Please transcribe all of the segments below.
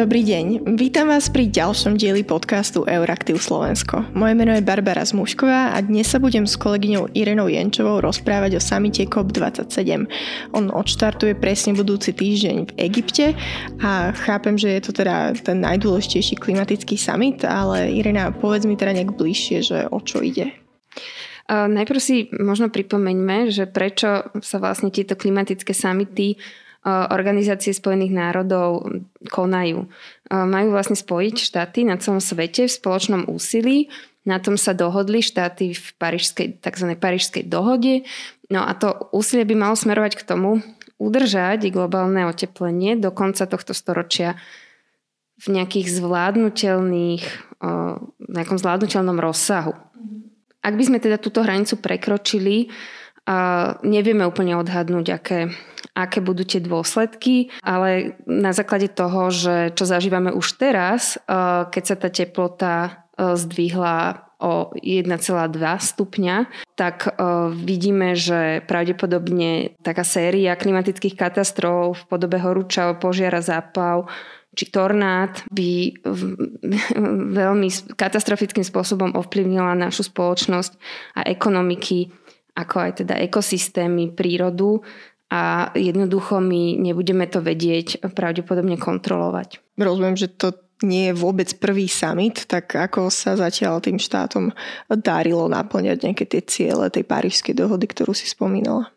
Dobrý deň, vítam vás pri ďalšom dieli podcastu Euraktiv Slovensko. Moje meno je Barbara Zmušková a dnes sa budem s kolegyňou Irenou Jenčovou rozprávať o samite COP27. On odštartuje presne budúci týždeň v Egypte a chápem, že je to teda ten najdôležitejší klimatický summit, ale Irena, povedz mi teda nejak bližšie, že o čo ide. Najprv si možno pripomeňme, že prečo sa vlastne tieto klimatické samity Organizácie Spojených národov konajú. Majú vlastne spojiť štáty na celom svete v spoločnom úsilí. Na tom sa dohodli štáty v Parížskej, tzv. Parížskej dohode. No a to úsilie by malo smerovať k tomu udržať globálne oteplenie do konca tohto storočia v nejakých zvládnutelných, v nejakom zvládnutelnom rozsahu. Ak by sme teda túto hranicu prekročili, nevieme úplne odhadnúť, aké aké budú tie dôsledky, ale na základe toho, že čo zažívame už teraz, eh, keď sa tá teplota eh, zdvihla o 1,2 stupňa, tak uh, vidíme, že pravdepodobne taká séria klimatických katastrof v podobe horúčav, požiara, zápav či tornád by veľmi katastrofickým spôsobom ovplyvnila našu spoločnosť a ekonomiky, ako aj teda ekosystémy, prírodu a jednoducho my nebudeme to vedieť pravdepodobne kontrolovať. Rozumiem, že to nie je vôbec prvý summit, tak ako sa zatiaľ tým štátom darilo naplňať nejaké tie ciele tej parížskej dohody, ktorú si spomínala?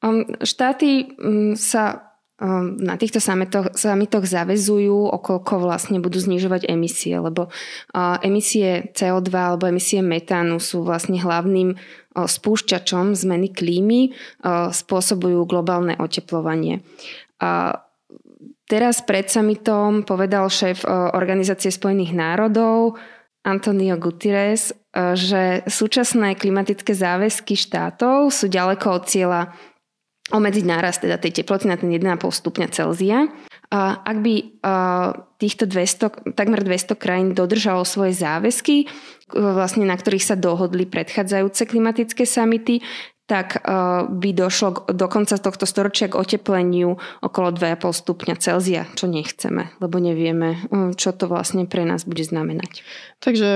Um, štáty um, sa um, na týchto samitoch, samitoch zavezujú, okolko vlastne budú znižovať emisie, lebo uh, emisie CO2 alebo emisie metánu sú vlastne hlavným spúšťačom zmeny klímy spôsobujú globálne oteplovanie. Teraz pred summitom povedal šéf Organizácie spojených národov Antonio Gutierrez, že súčasné klimatické záväzky štátov sú ďaleko od cieľa obmedziť nárast teda tej teploty na ten 1,5 stupňa Celzia. Ak by týchto 200, takmer 200 krajín dodržalo svoje záväzky, vlastne na ktorých sa dohodli predchádzajúce klimatické samity, tak uh, by došlo do konca tohto storočia k otepleniu okolo 2,5 stupňa Celzia, čo nechceme, lebo nevieme, uh, čo to vlastne pre nás bude znamenať. Takže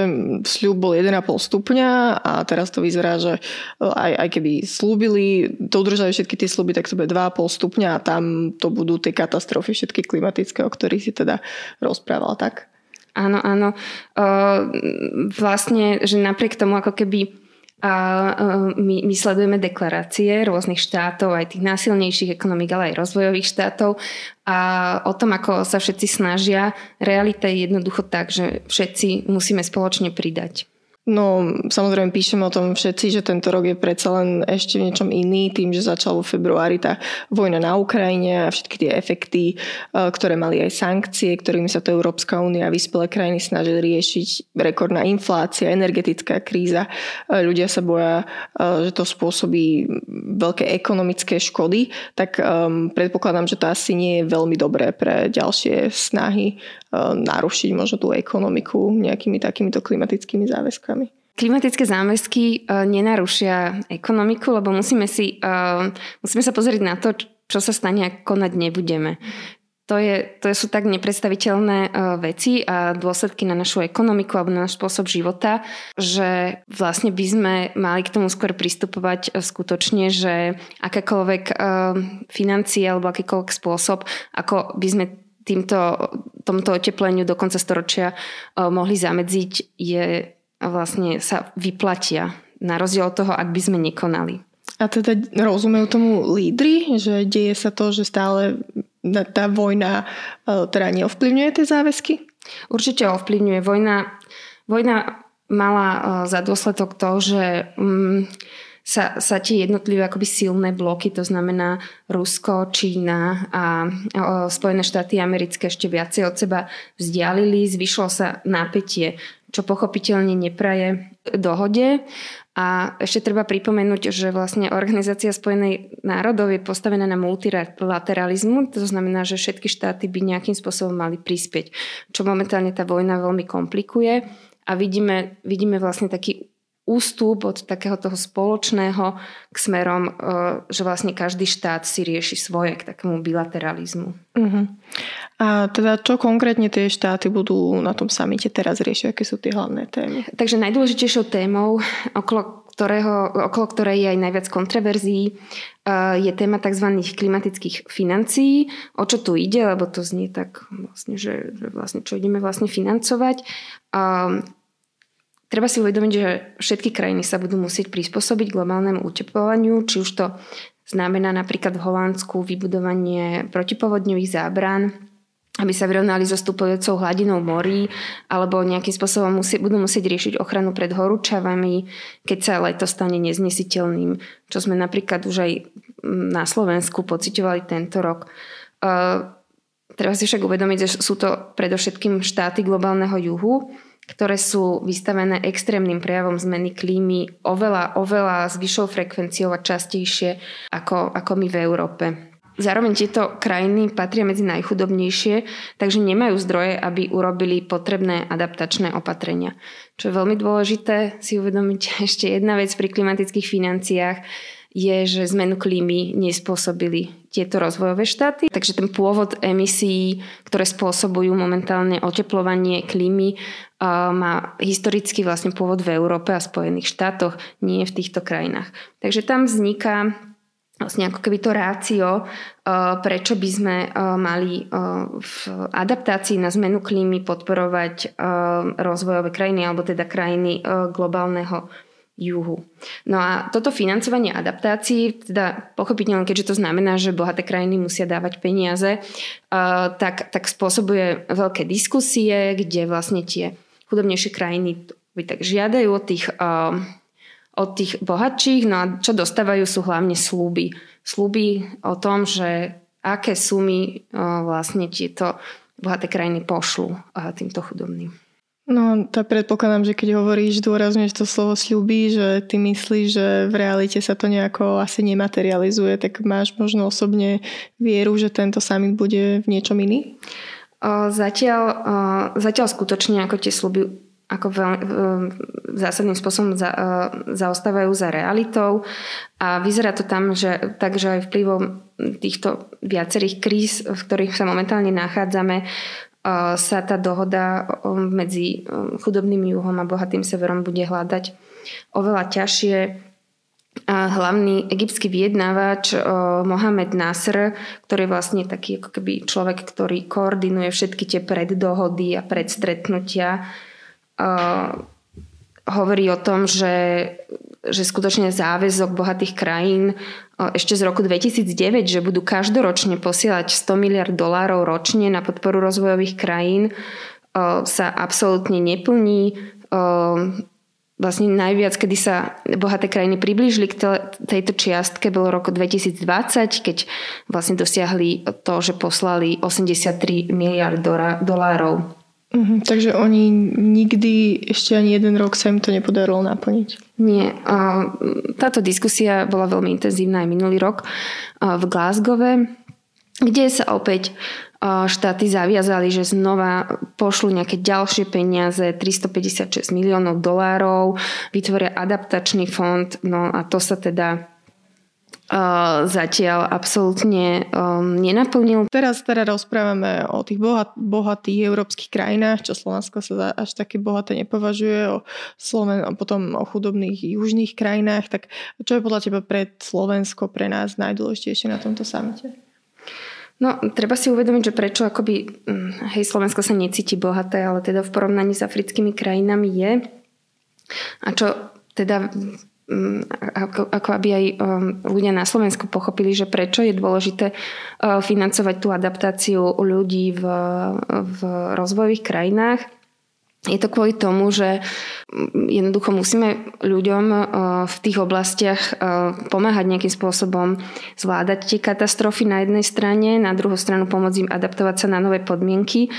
sľub bol 1,5 stupňa a teraz to vyzerá, že uh, aj, aj keby slúbili, dodržali všetky tie sluby, tak to bude 2,5 stupňa a tam to budú tie katastrofy všetky klimatické, o ktorých si teda rozprával, tak? Áno, áno. Vlastne, že napriek tomu ako keby a my, my sledujeme deklarácie rôznych štátov, aj tých násilnejších ekonomik, ale aj rozvojových štátov a o tom, ako sa všetci snažia. Realita je jednoducho tak, že všetci musíme spoločne pridať. No, samozrejme píšeme o tom všetci, že tento rok je predsa len ešte v niečom iný, tým, že začal vo februári tá vojna na Ukrajine a všetky tie efekty, e, ktoré mali aj sankcie, ktorými sa to Európska únia a vyspelé krajiny snažili riešiť, rekordná inflácia, energetická kríza. E, ľudia sa boja, e, že to spôsobí veľké ekonomické škody, tak predpokladám, že to asi nie je veľmi dobré pre ďalšie snahy narušiť možno tú ekonomiku nejakými takýmito klimatickými záväzkami. Klimatické záväzky uh, nenarušia ekonomiku, lebo musíme, si, uh, musíme sa pozrieť na to, čo sa stane, ak konať nebudeme. To, je, to sú tak nepredstaviteľné veci a dôsledky na našu ekonomiku alebo na náš spôsob života, že vlastne by sme mali k tomu skôr pristupovať skutočne, že akékoľvek financie alebo akýkoľvek spôsob, ako by sme týmto, tomto otepleniu do konca storočia eh, mohli zamedziť, je vlastne sa vyplatia na rozdiel od toho, ak by sme nekonali. A teda rozumejú tomu lídry, že deje sa to, že stále tá vojna eh, teda neovplyvňuje tie záväzky? Určite ovplyvňuje. Vojna, vojna mala eh, za dôsledok to, že um, sa, sa tie jednotlivé akoby silné bloky, to znamená Rusko, Čína a Spojené štáty americké ešte viacej od seba vzdialili, zvyšlo sa napätie, čo pochopiteľne nepraje dohode. A ešte treba pripomenúť, že vlastne Organizácia spojenej národov je postavená na multilateralizmu, to znamená, že všetky štáty by nejakým spôsobom mali prispieť, čo momentálne tá vojna veľmi komplikuje. A vidíme, vidíme vlastne taký ústup od takého toho spoločného k smerom, e, že vlastne každý štát si rieši svoje k takému bilateralizmu. Uh-huh. A teda čo konkrétne tie štáty budú na tom samite teraz riešiť? Aké sú tie hlavné témy? Takže najdôležitejšou témou, okolo, ktorého, okolo ktorej je aj najviac kontroverzií, e, je téma tzv. klimatických financií. O čo tu ide, lebo to znie tak vlastne, že, že vlastne čo ideme vlastne financovať. Treba si uvedomiť, že všetky krajiny sa budú musieť prispôsobiť globálnemu uteplovaniu, či už to znamená napríklad v Holandsku vybudovanie protipovodňových zábran, aby sa vyrovnali so stupujúcou hladinou morí, alebo nejakým spôsobom musí, budú musieť riešiť ochranu pred horúčavami, keď sa leto stane neznesiteľným, čo sme napríklad už aj na Slovensku pocitovali tento rok. Uh, treba si však uvedomiť, že sú to predovšetkým štáty globálneho juhu, ktoré sú vystavené extrémnym prejavom zmeny klímy oveľa, oveľa s vyššou frekvenciou a častejšie ako, ako my v Európe. Zároveň tieto krajiny patria medzi najchudobnejšie, takže nemajú zdroje, aby urobili potrebné adaptačné opatrenia. Čo je veľmi dôležité si uvedomiť ešte jedna vec pri klimatických financiách, je, že zmenu klímy nespôsobili tieto rozvojové štáty. Takže ten pôvod emisí, ktoré spôsobujú momentálne oteplovanie klímy, má historicky vlastne pôvod v Európe a Spojených štátoch, nie v týchto krajinách. Takže tam vzniká vlastne ako keby to rácio, prečo by sme mali v adaptácii na zmenu klímy podporovať rozvojové krajiny alebo teda krajiny globálneho juhu. No a toto financovanie adaptácií, teda pochopiteľne, keďže to znamená, že bohaté krajiny musia dávať peniaze, uh, tak, tak spôsobuje veľké diskusie, kde vlastne tie chudobnejšie krajiny by tak žiadajú od tých, uh, od tých bohatších, no a čo dostávajú sú hlavne slúby. Slúby o tom, že aké sumy uh, vlastne tieto bohaté krajiny pošlu týmto chudobným. No, tak predpokladám, že keď hovoríš, dôrazňuješ to slovo sľubí, že ty myslíš, že v realite sa to nejako asi nematerializuje, tak máš možno osobne vieru, že tento summit bude v niečom iný? Zatiaľ, zatiaľ skutočne ako tie sluby ako veľmi, zásadným spôsobom za, zaostávajú za realitou a vyzerá to tam, že takže aj vplyvom týchto viacerých kríz, v ktorých sa momentálne nachádzame, sa tá dohoda medzi chudobným juhom a bohatým severom bude hľadať oveľa ťažšie. Hlavný egyptský vyjednávač Mohamed Nasr, ktorý je vlastne taký ako keby človek, ktorý koordinuje všetky tie preddohody a predstretnutia, hovorí o tom, že, že skutočne záväzok bohatých krajín ešte z roku 2009, že budú každoročne posielať 100 miliard dolárov ročne na podporu rozvojových krajín, sa absolútne neplní. Vlastne najviac, kedy sa bohaté krajiny priblížili k tejto čiastke, bolo roku 2020, keď vlastne dosiahli to, že poslali 83 miliard dolárov Uh-huh, takže oni nikdy, ešte ani jeden rok sa im to nepodarilo naplniť? Nie. Táto diskusia bola veľmi intenzívna aj minulý rok v Glasgowe, kde sa opäť štáty zaviazali, že znova pošlu nejaké ďalšie peniaze, 356 miliónov dolárov, vytvoria adaptačný fond, no a to sa teda zatiaľ absolútne um, nenaplnil. Teraz teda rozprávame o tých bohat, bohatých európskych krajinách, čo Slovensko sa až také bohaté nepovažuje, o Sloven, potom o chudobných južných krajinách. Tak čo je podľa teba pre Slovensko, pre nás najdôležitejšie na tomto samite? No, treba si uvedomiť, že prečo akoby, hm, hej, Slovensko sa necíti bohaté, ale teda v porovnaní s africkými krajinami je. A čo teda Mm, ako, ako aby aj um, ľudia na Slovensku pochopili, že prečo je dôležité uh, financovať tú adaptáciu ľudí v, v rozvojových krajinách. Je to kvôli tomu, že mm, jednoducho musíme ľuďom uh, v tých oblastiach uh, pomáhať nejakým spôsobom zvládať tie katastrofy na jednej strane, na druhú stranu pomôcť im adaptovať sa na nové podmienky.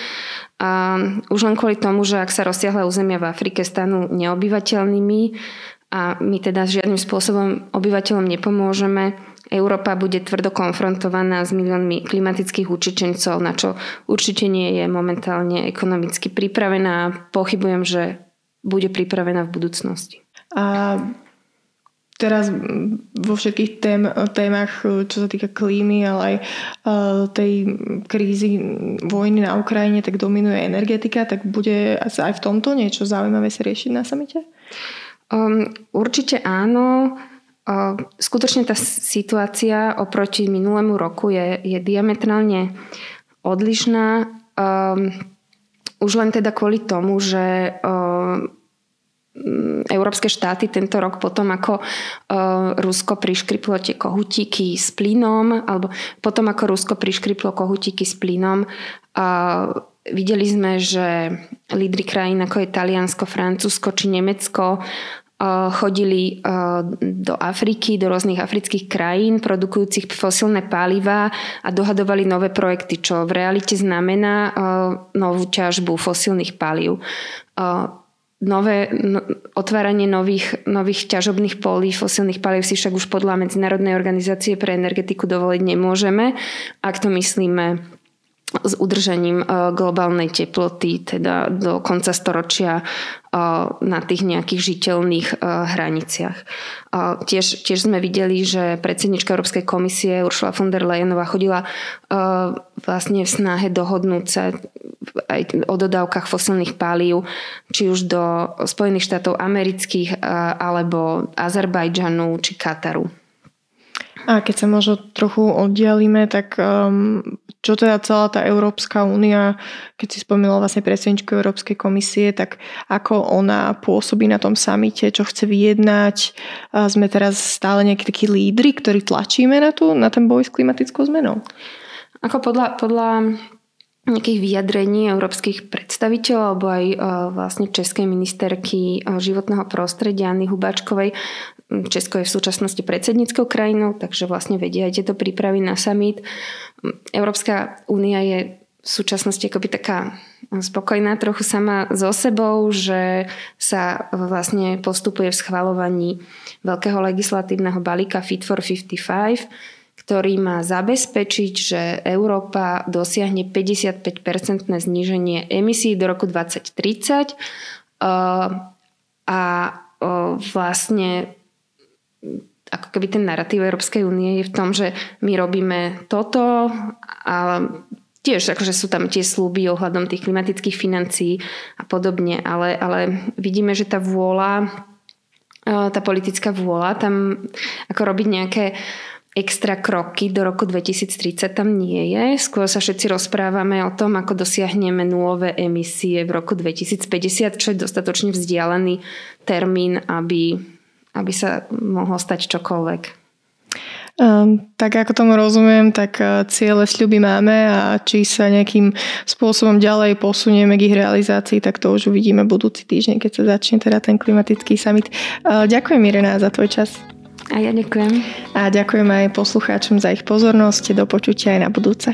A už len kvôli tomu, že ak sa rozsiahle územia v Afrike stanú neobyvateľnými, a my teda žiadnym spôsobom obyvateľom nepomôžeme. Európa bude tvrdo konfrontovaná s miliónmi klimatických učičencov, na čo určite nie je momentálne ekonomicky pripravená. Pochybujem, že bude pripravená v budúcnosti. A teraz vo všetkých tém, témach, čo sa týka klímy, ale aj tej krízy vojny na Ukrajine, tak dominuje energetika, tak bude aj v tomto niečo zaujímavé sa riešiť na samite? Um, určite áno. Uh, skutočne tá situácia oproti minulému roku je, je diametrálne odlišná. Um, už len teda kvôli tomu, že um, európske štáty tento rok potom, ako Rusko priškriplo tie kohutíky s plynom, alebo potom, ako Rusko priškriplo kohutíky s plynom, videli sme, že lídry krajín ako je Taliansko, Francúzsko či Nemecko chodili do Afriky, do rôznych afrických krajín produkujúcich fosilné paliva a dohadovali nové projekty, čo v realite znamená novú ťažbu fosilných palív. Nové, no, otváranie nových, nových ťažobných polí fosilných palív si však už podľa Medzinárodnej organizácie pre energetiku dovoliť nemôžeme, ak to myslíme s udržaním e, globálnej teploty, teda do konca storočia e, na tých nejakých žiteľných e, hraniciach. Tiež, tiež sme videli, že predsednička Európskej komisie Ursula von der Leyenová chodila vlastne v snahe dohodnúť sa aj o dodávkach fosilných palív, či už do Spojených štátov amerických alebo Azerbajdžanu či Kataru. A keď sa možno trochu oddialíme, tak um, čo teda celá tá Európska únia, keď si spomínala vlastne predsedničku Európskej komisie, tak ako ona pôsobí na tom samite, čo chce vyjednať. A sme teraz stále nejakí takí lídry, ktorí tlačíme na, tú, na ten boj s klimatickou zmenou? Ako podľa, podľa nejakých vyjadrení európskych predstaviteľov alebo aj uh, vlastne českej ministerky uh, životného prostredia Anny Hubáčkovej Česko je v súčasnosti predsedníckou krajinou, takže vlastne vedia aj tieto prípravy na summit. Európska únia je v súčasnosti akoby taká spokojná trochu sama so sebou, že sa vlastne postupuje v schvalovaní veľkého legislatívneho balíka Fit for 55, ktorý má zabezpečiť, že Európa dosiahne 55-percentné zníženie emisí do roku 2030 a vlastne ako keby ten narratív Európskej únie je v tom, že my robíme toto a tiež akože sú tam tie slúby ohľadom tých klimatických financií a podobne, ale, ale vidíme, že tá vôľa, e, tá politická vôľa tam ako robiť nejaké extra kroky do roku 2030 tam nie je. Skôr sa všetci rozprávame o tom, ako dosiahneme nulové emisie v roku 2050, čo je dostatočne vzdialený termín, aby aby sa mohlo stať čokoľvek. Um, tak ako tomu rozumiem, tak uh, ciele sľuby máme a či sa nejakým spôsobom ďalej posunieme k ich realizácii, tak to už uvidíme budúci týždeň, keď sa začne teda ten klimatický summit. Uh, ďakujem Irena za tvoj čas. A ja ďakujem. A ďakujem aj poslucháčom za ich pozornosť. Do počutia aj na budúce.